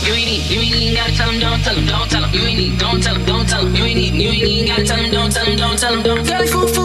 Strictly bitch, you ain't need, gotta tell 'em, don't tell 'em don't tell him don't tell him, you ain't need, you ain't even gotta turn down, don't tell him, don't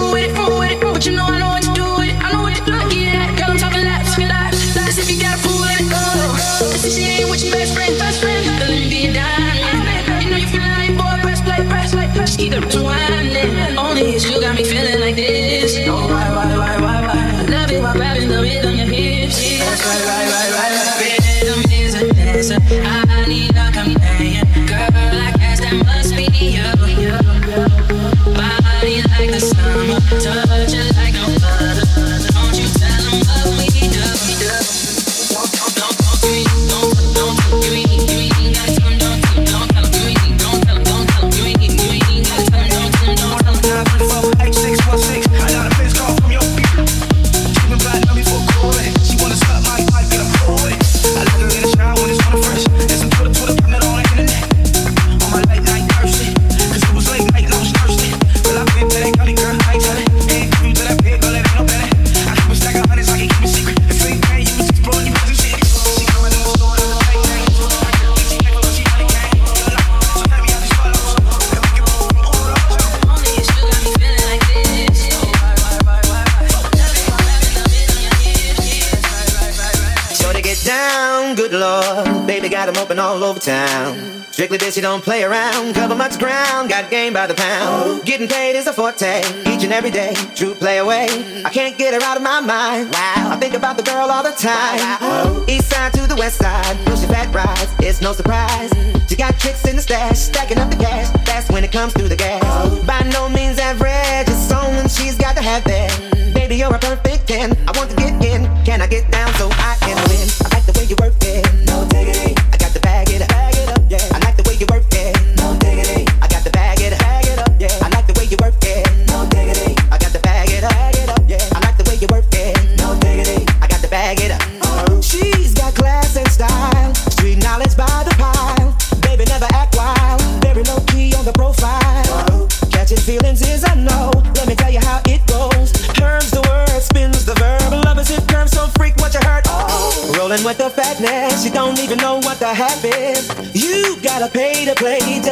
play around. Cover much ground, got game by the pound. Getting paid is a forte, each and every day. True play away. I can't get her out of my mind. Wow, I think about the girl all the time. East side to the west side, pushing fat rides. It's no surprise. She got tricks in the stash, stacking up the cash. That's when it comes through the gas. By no means average, it's someone she's got to have there. Baby, you're a perfect 10. I want to get in. Can I get down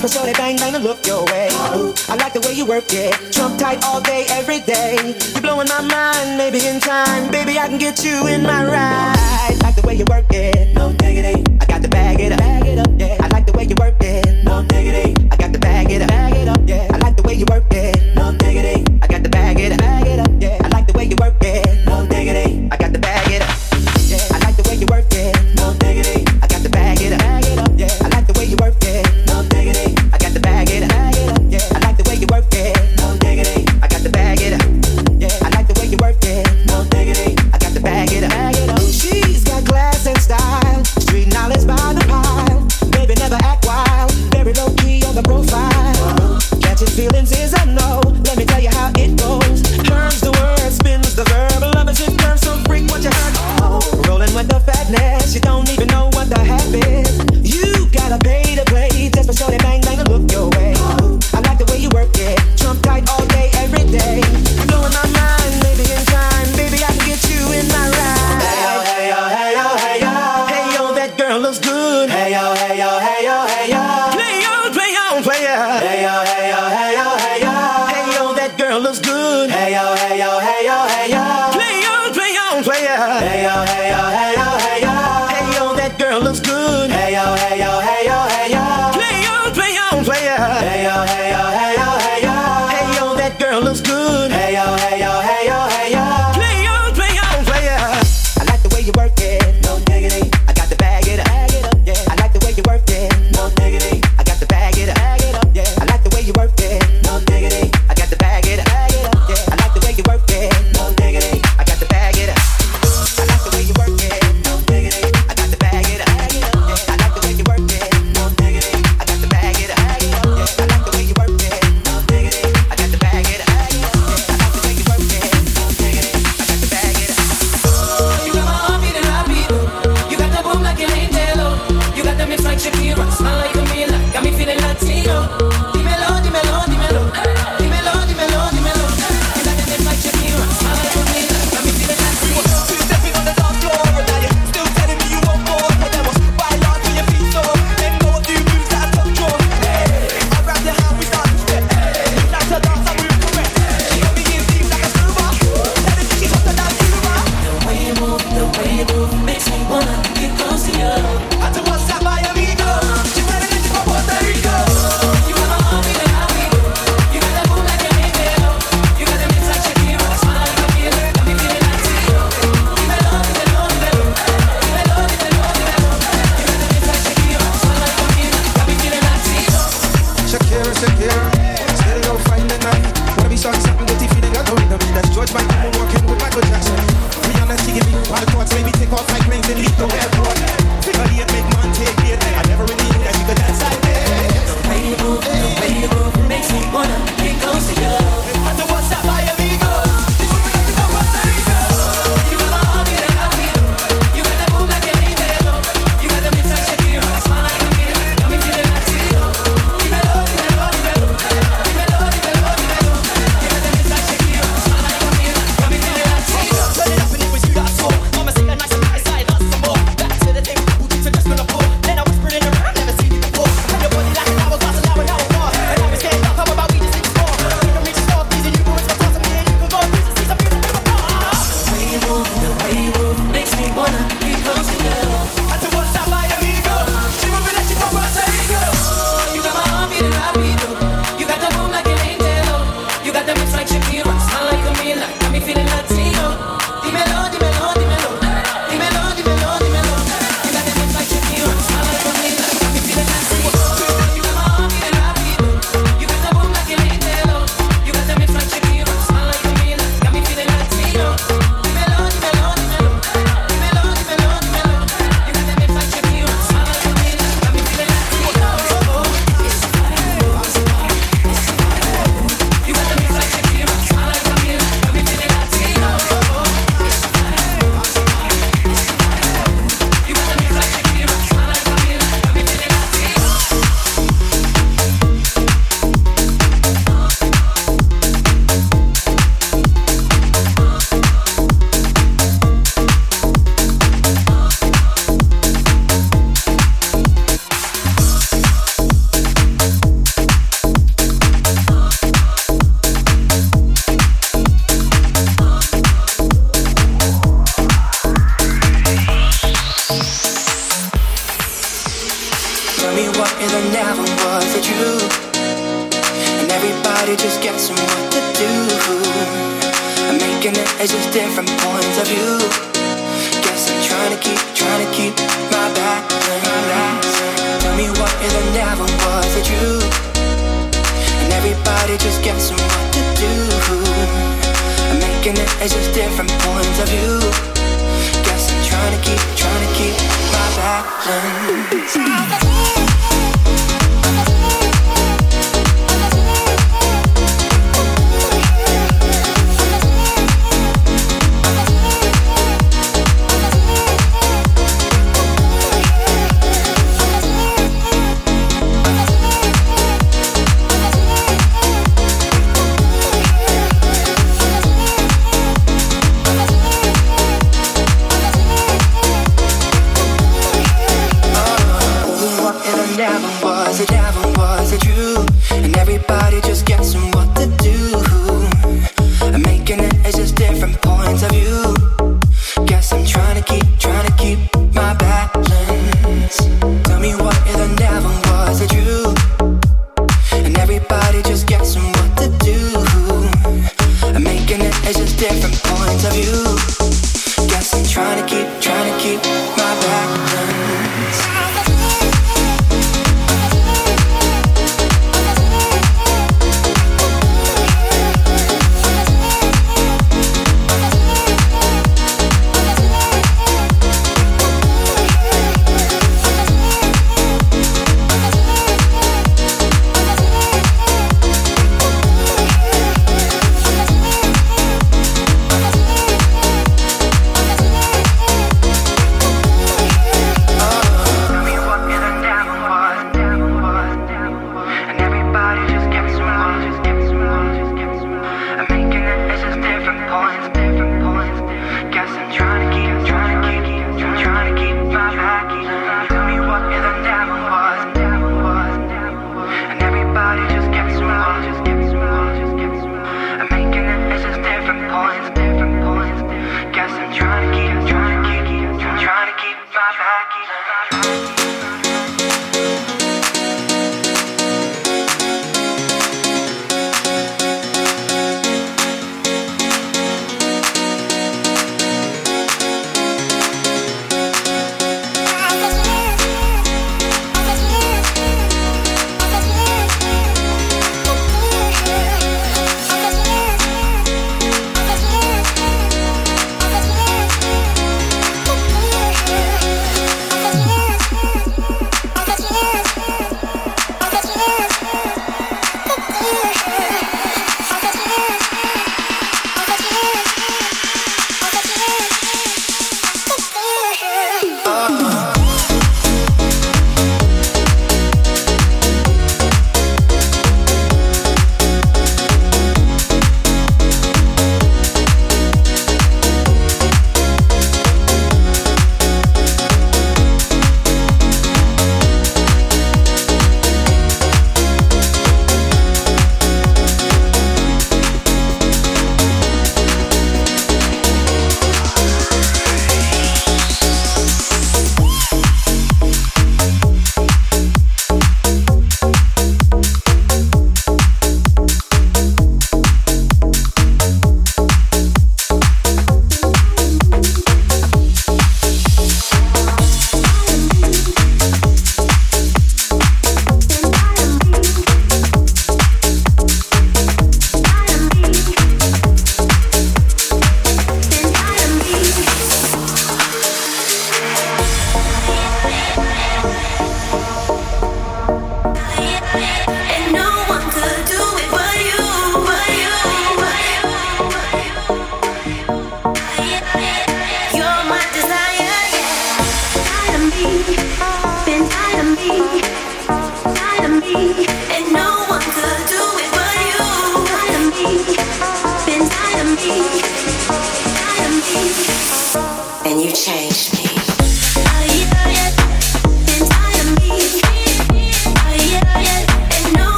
to for show they bang bang and look your way. I like the way you work it. Trump tight all day, every day. You're blowing my mind, maybe in time. Baby, I can get you in my ride. Like the way you work it. No diggity. I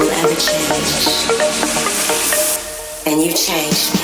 All this love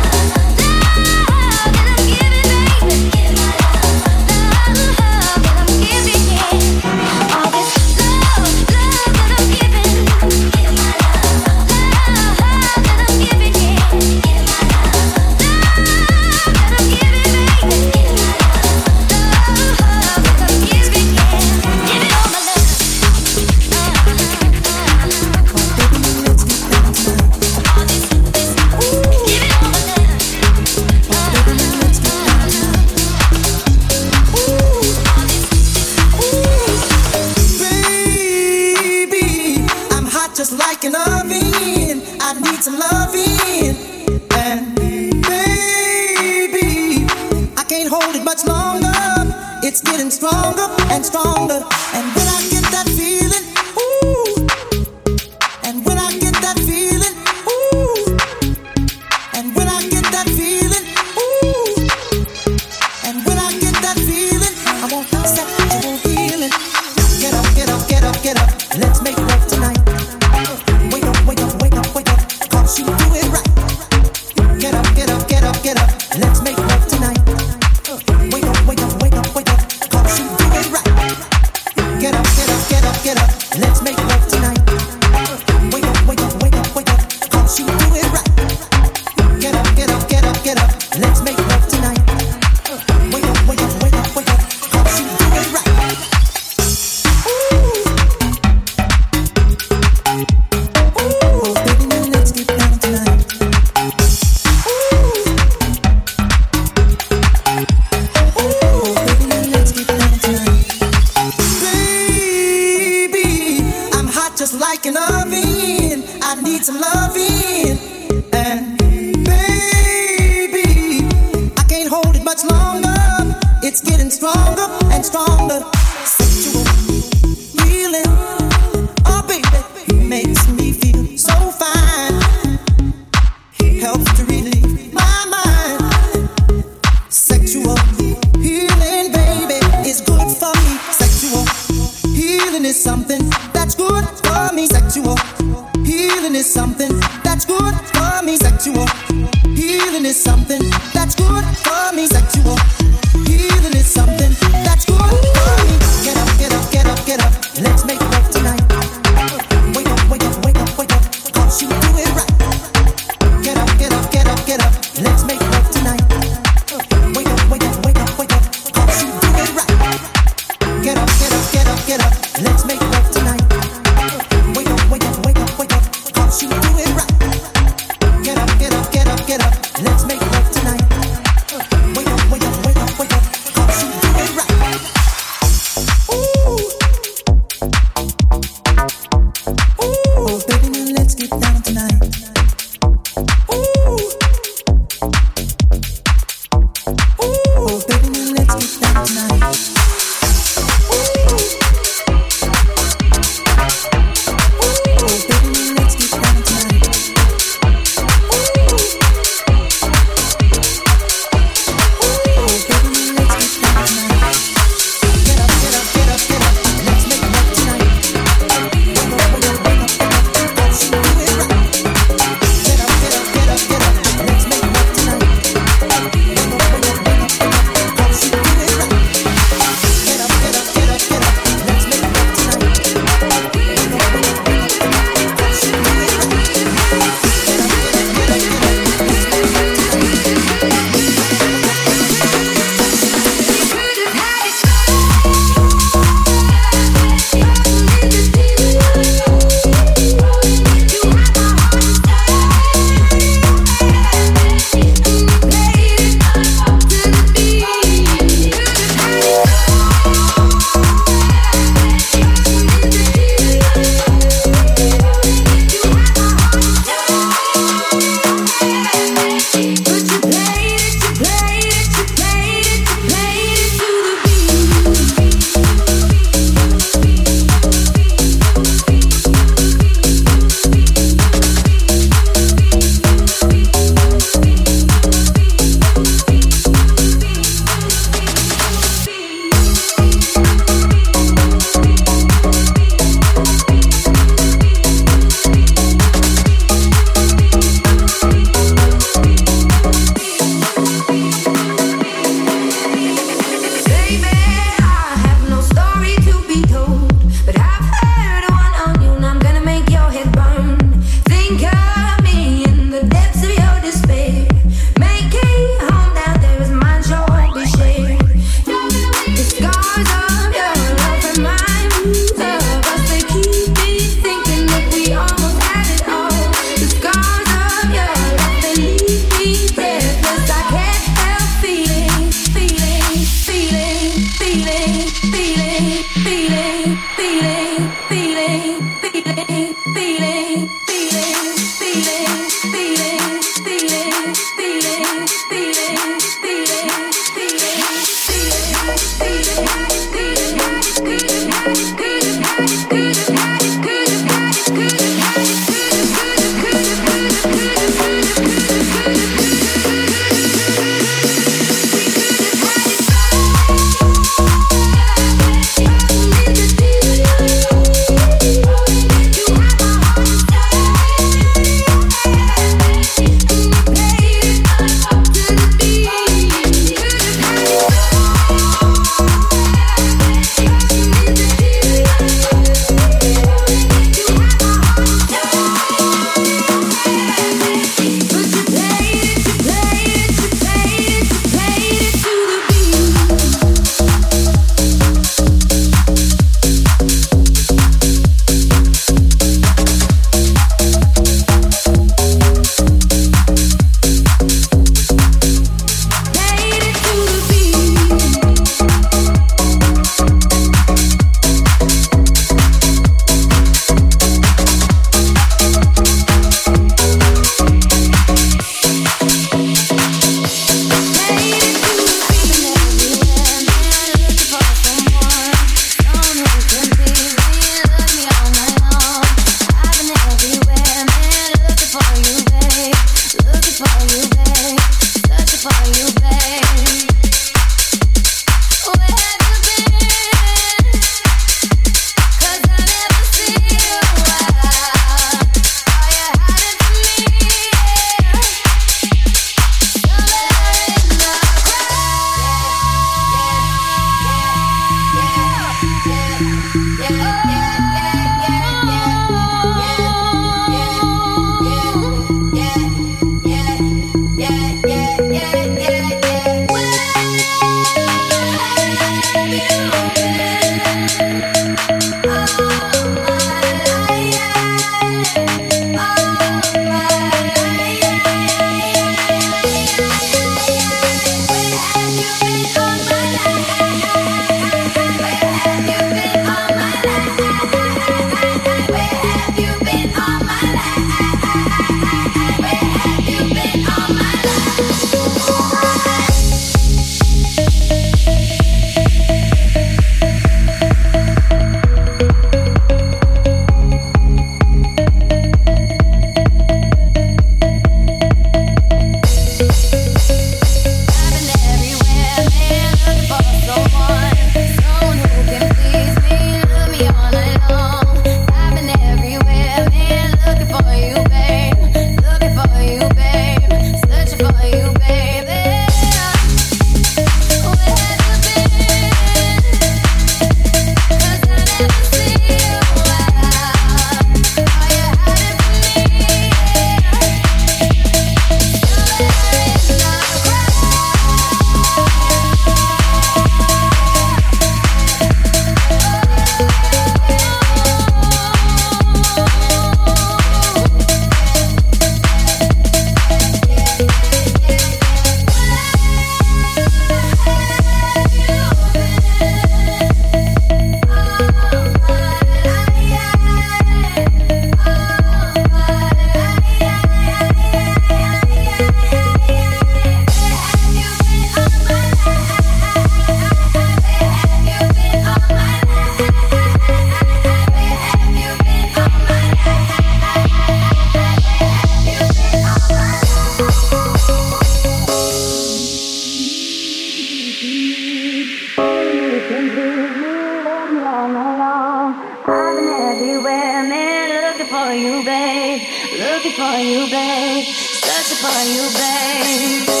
Looking for you, babe. Searching for you, babe.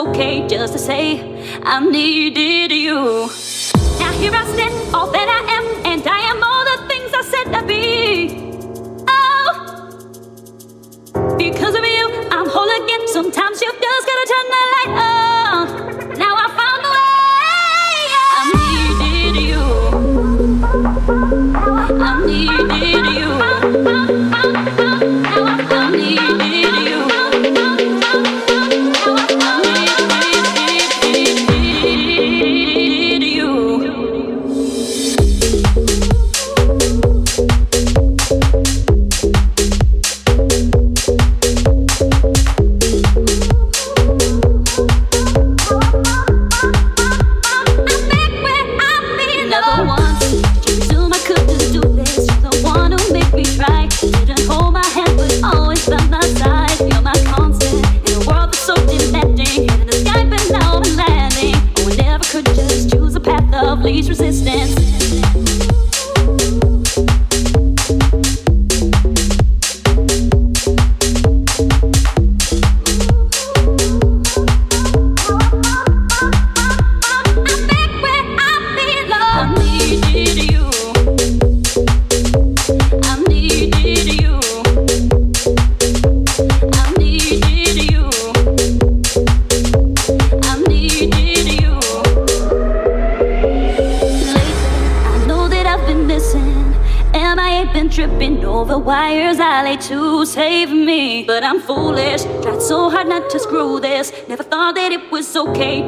okay just to say I needed you. Now here I stand, all that I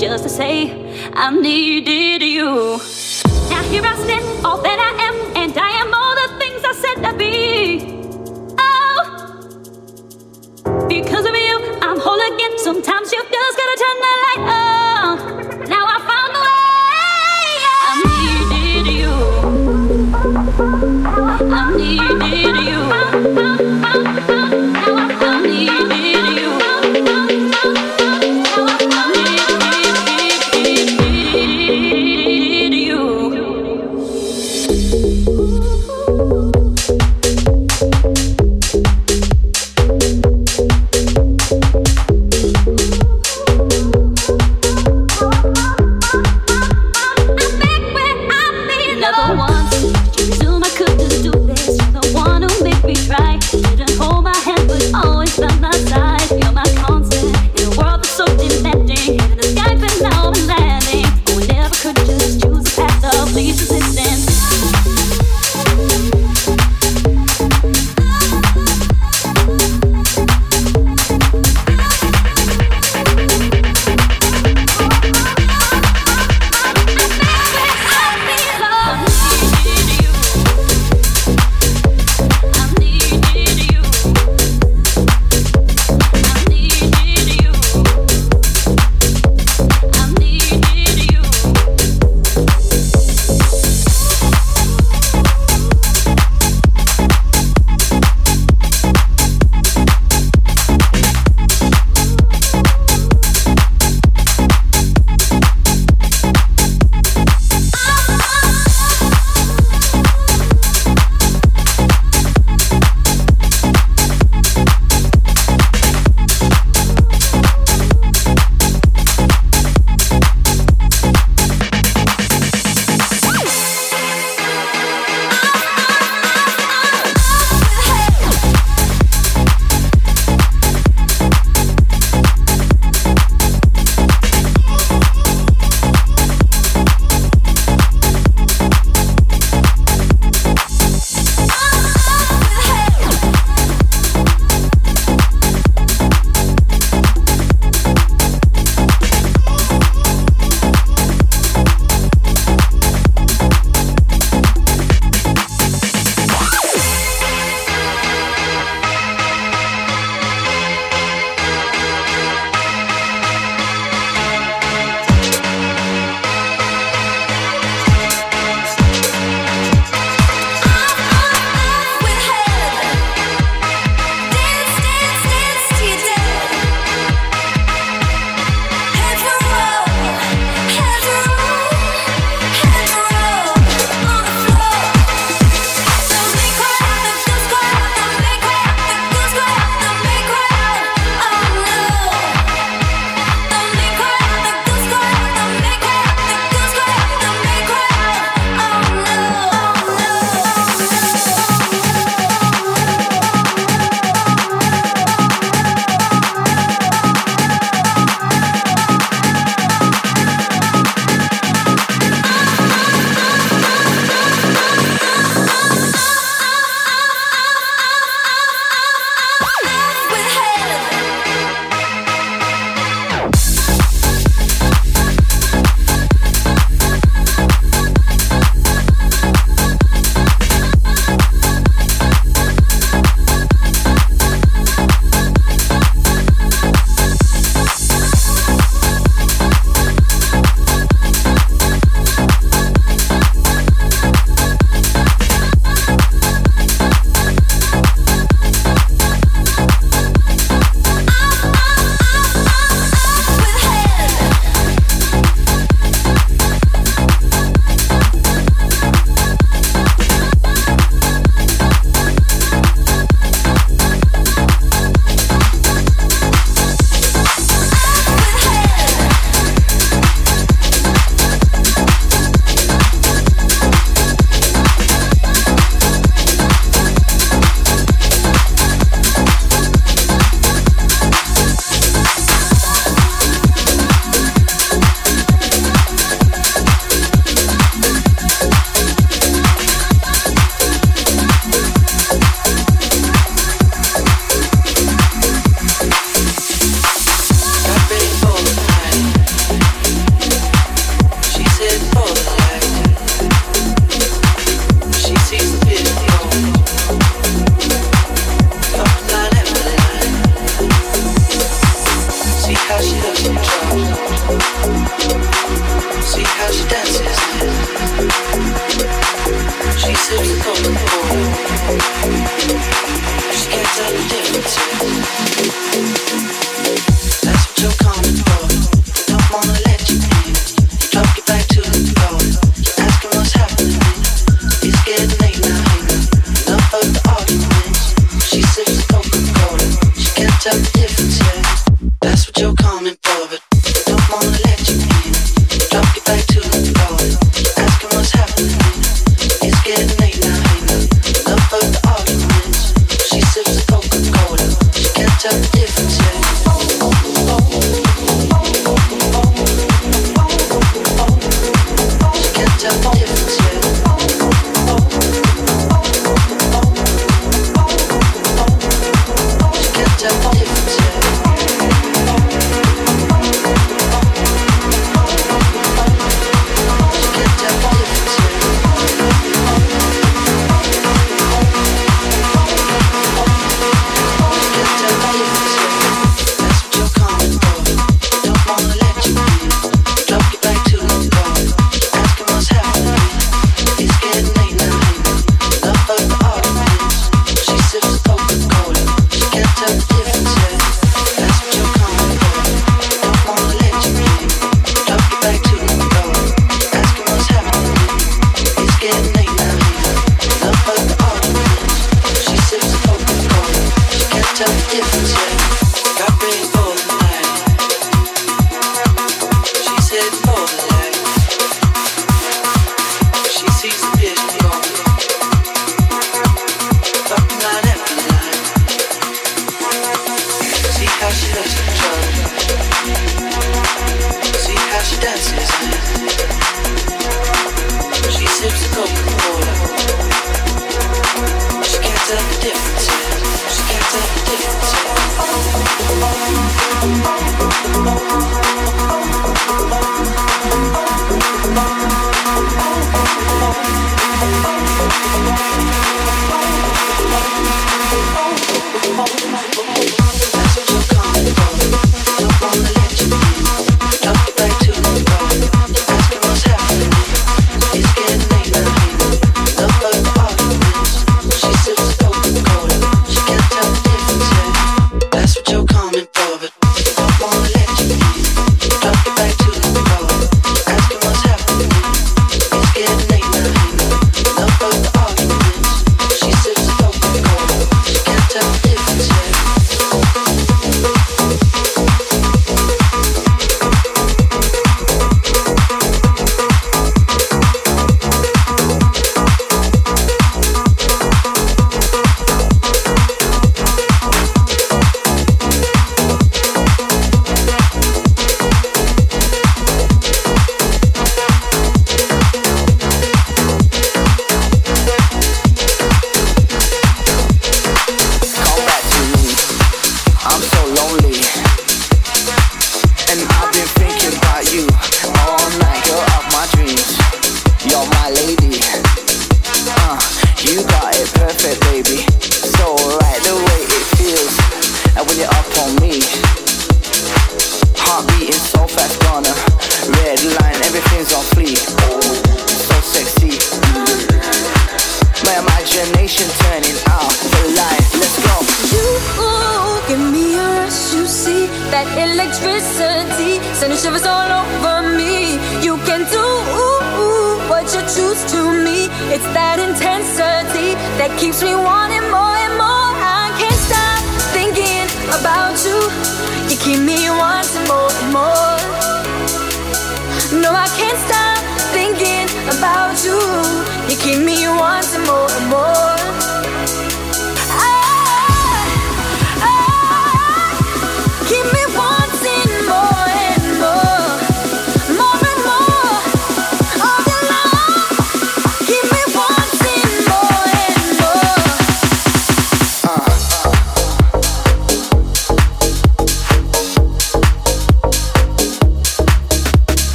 just to say I needed you.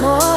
More.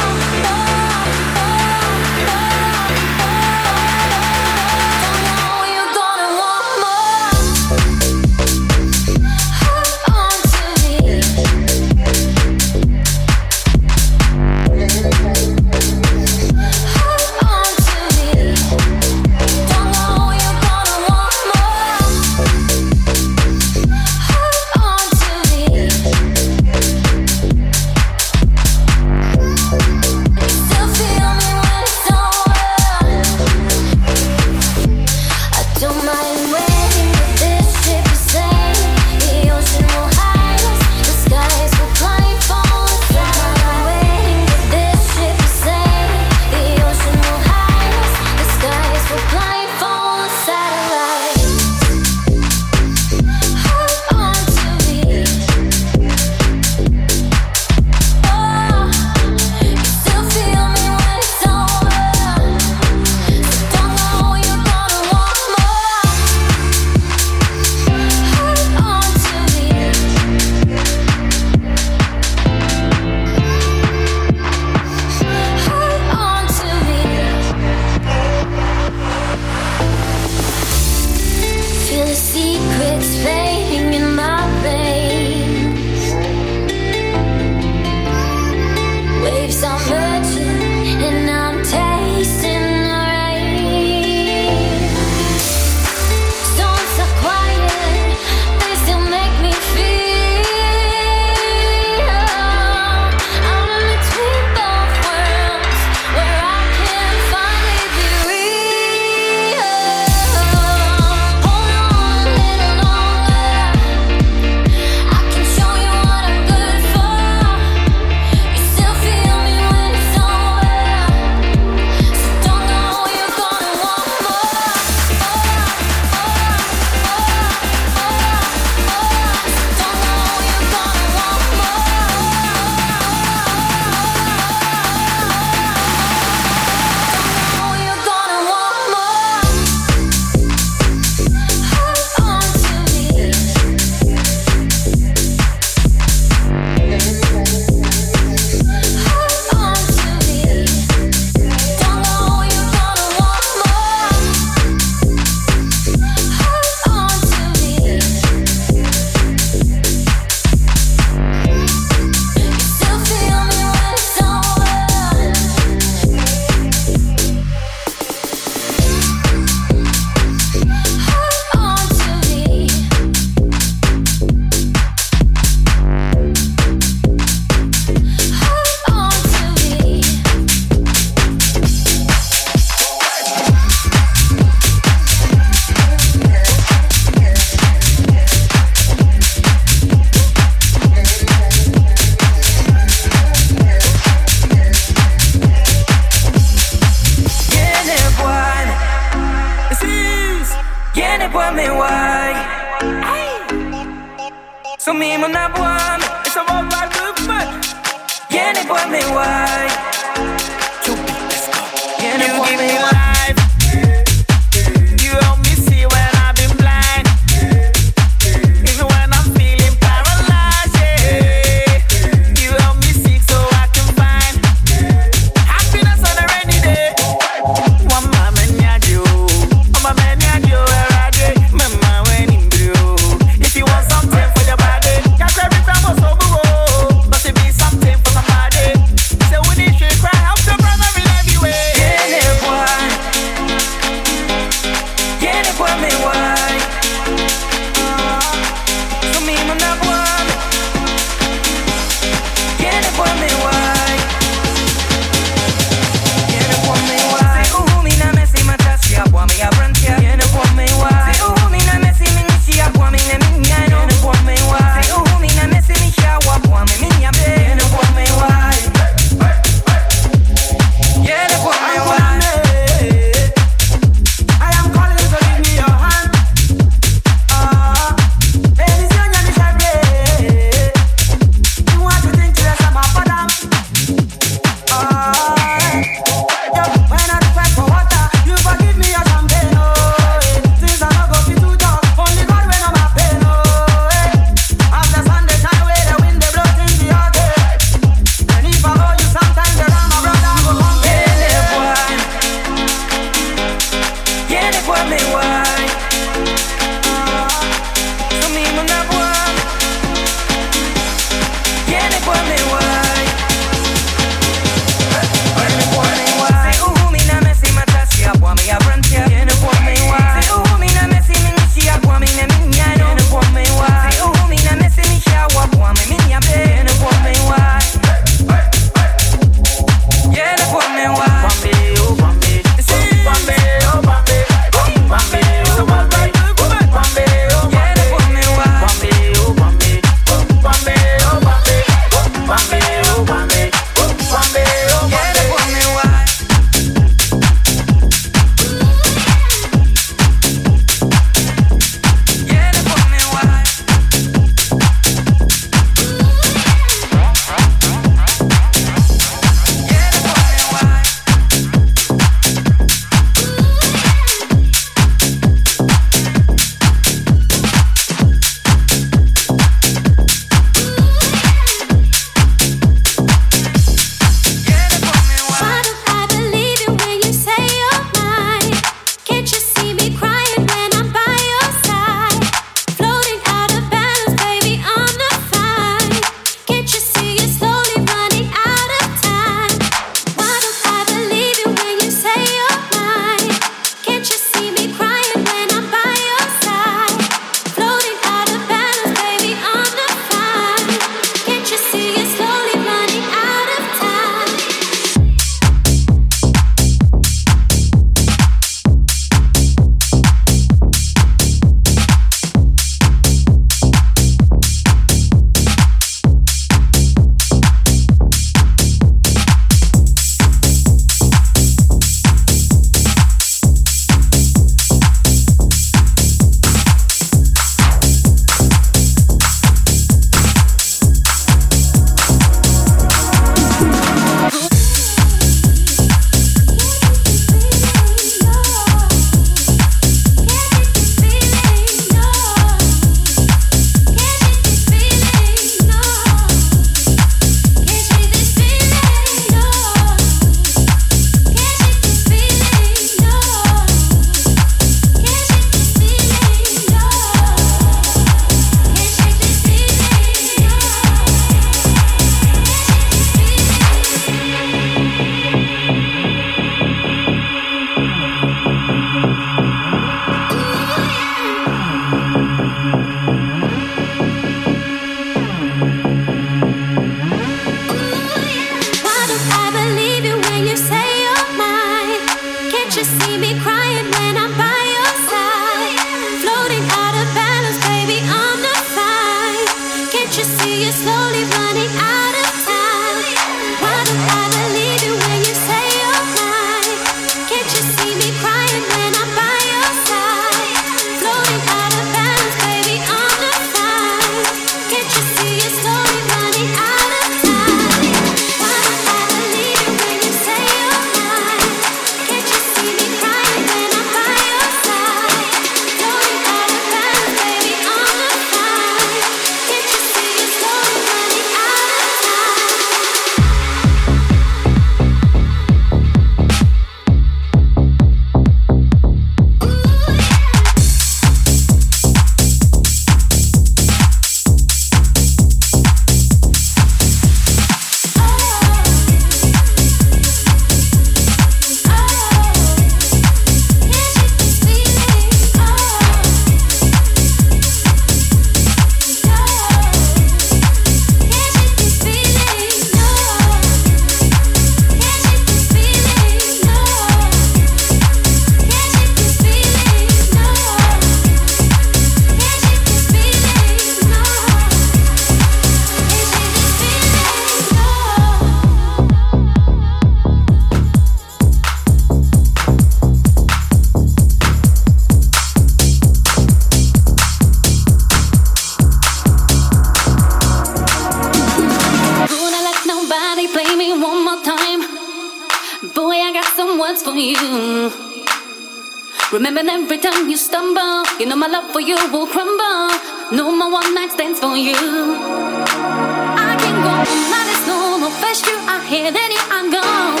For you. I can't go on, that is no more. First you are here, then you are gone.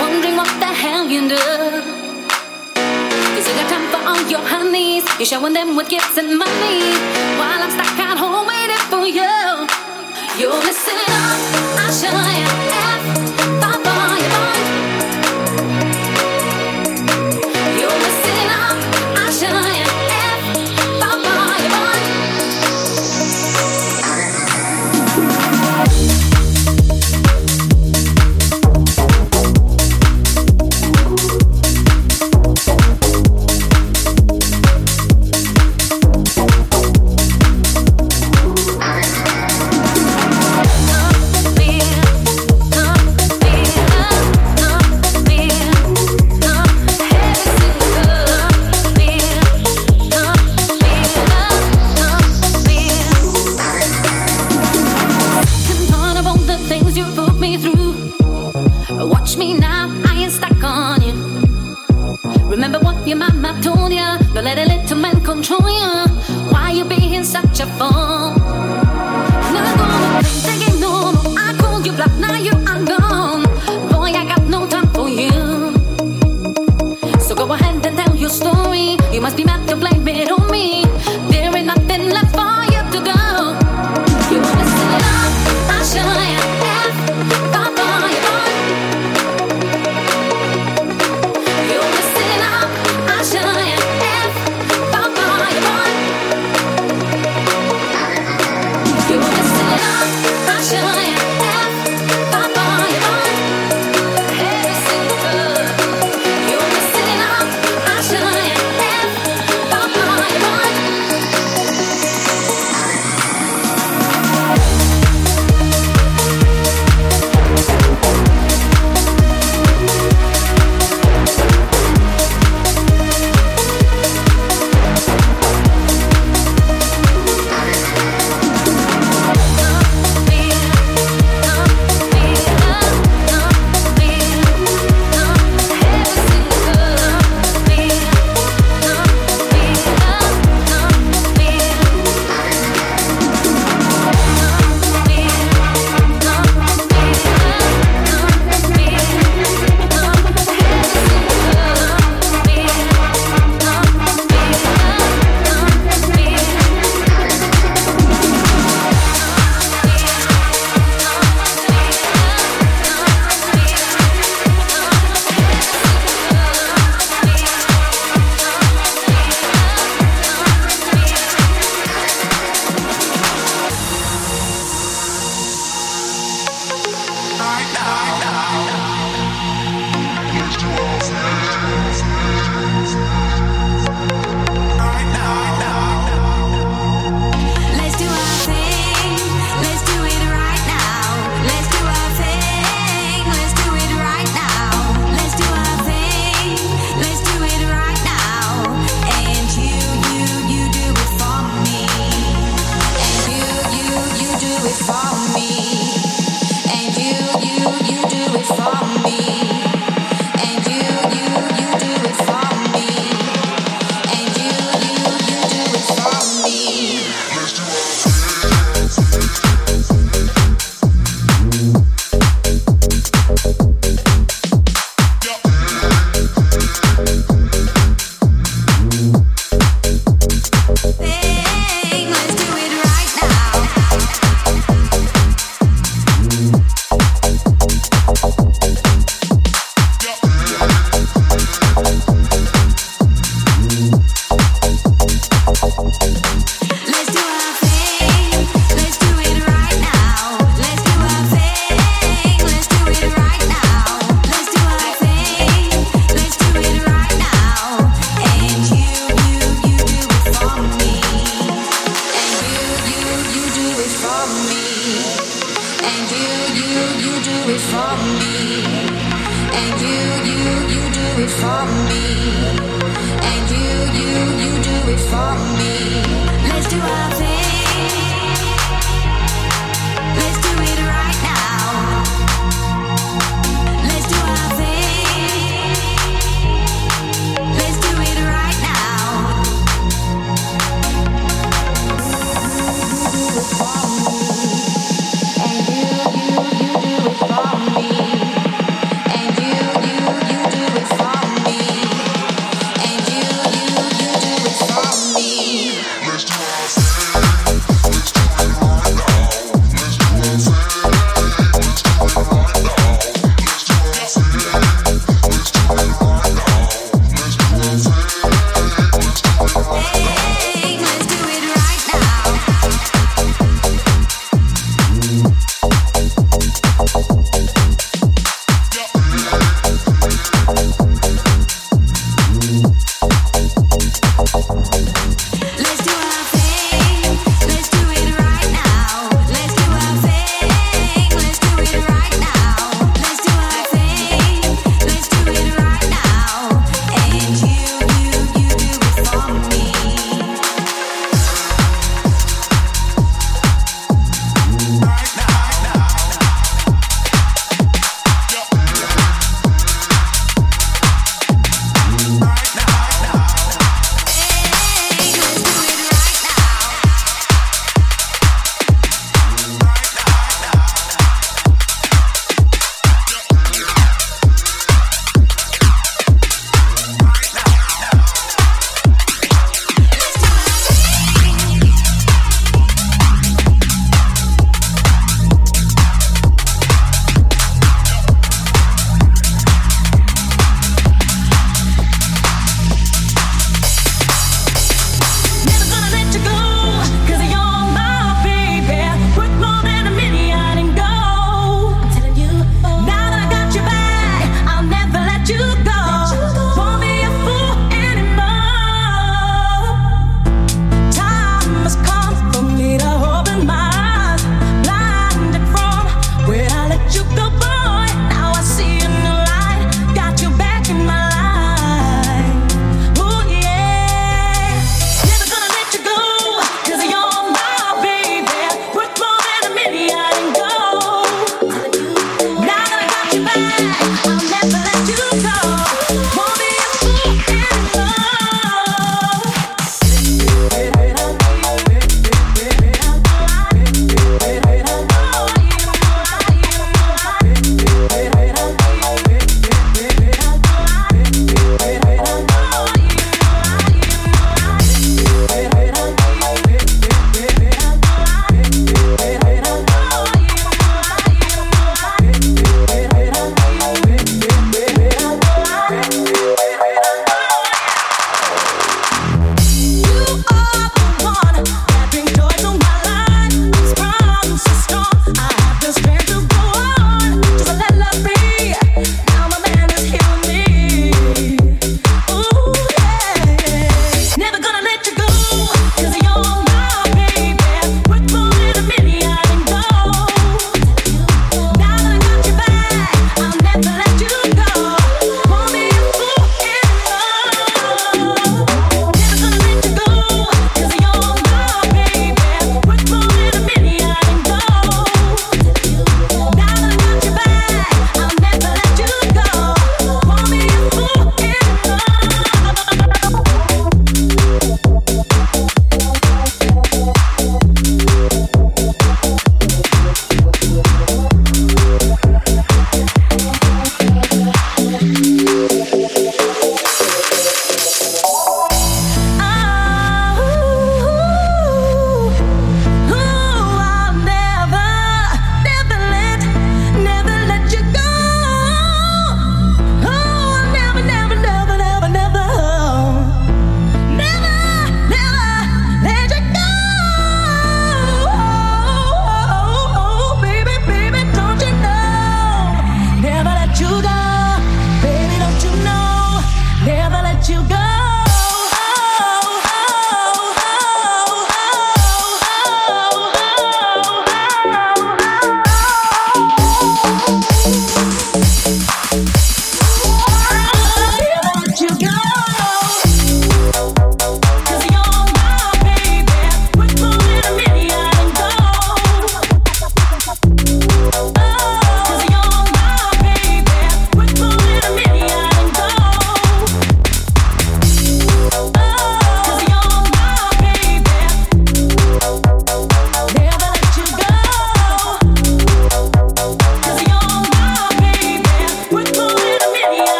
Wondering what the hell you do. Cause you got time for all your honeys. You're showing them with gifts and money. While I'm stuck at home waiting for you. You're missing up, I'll show you.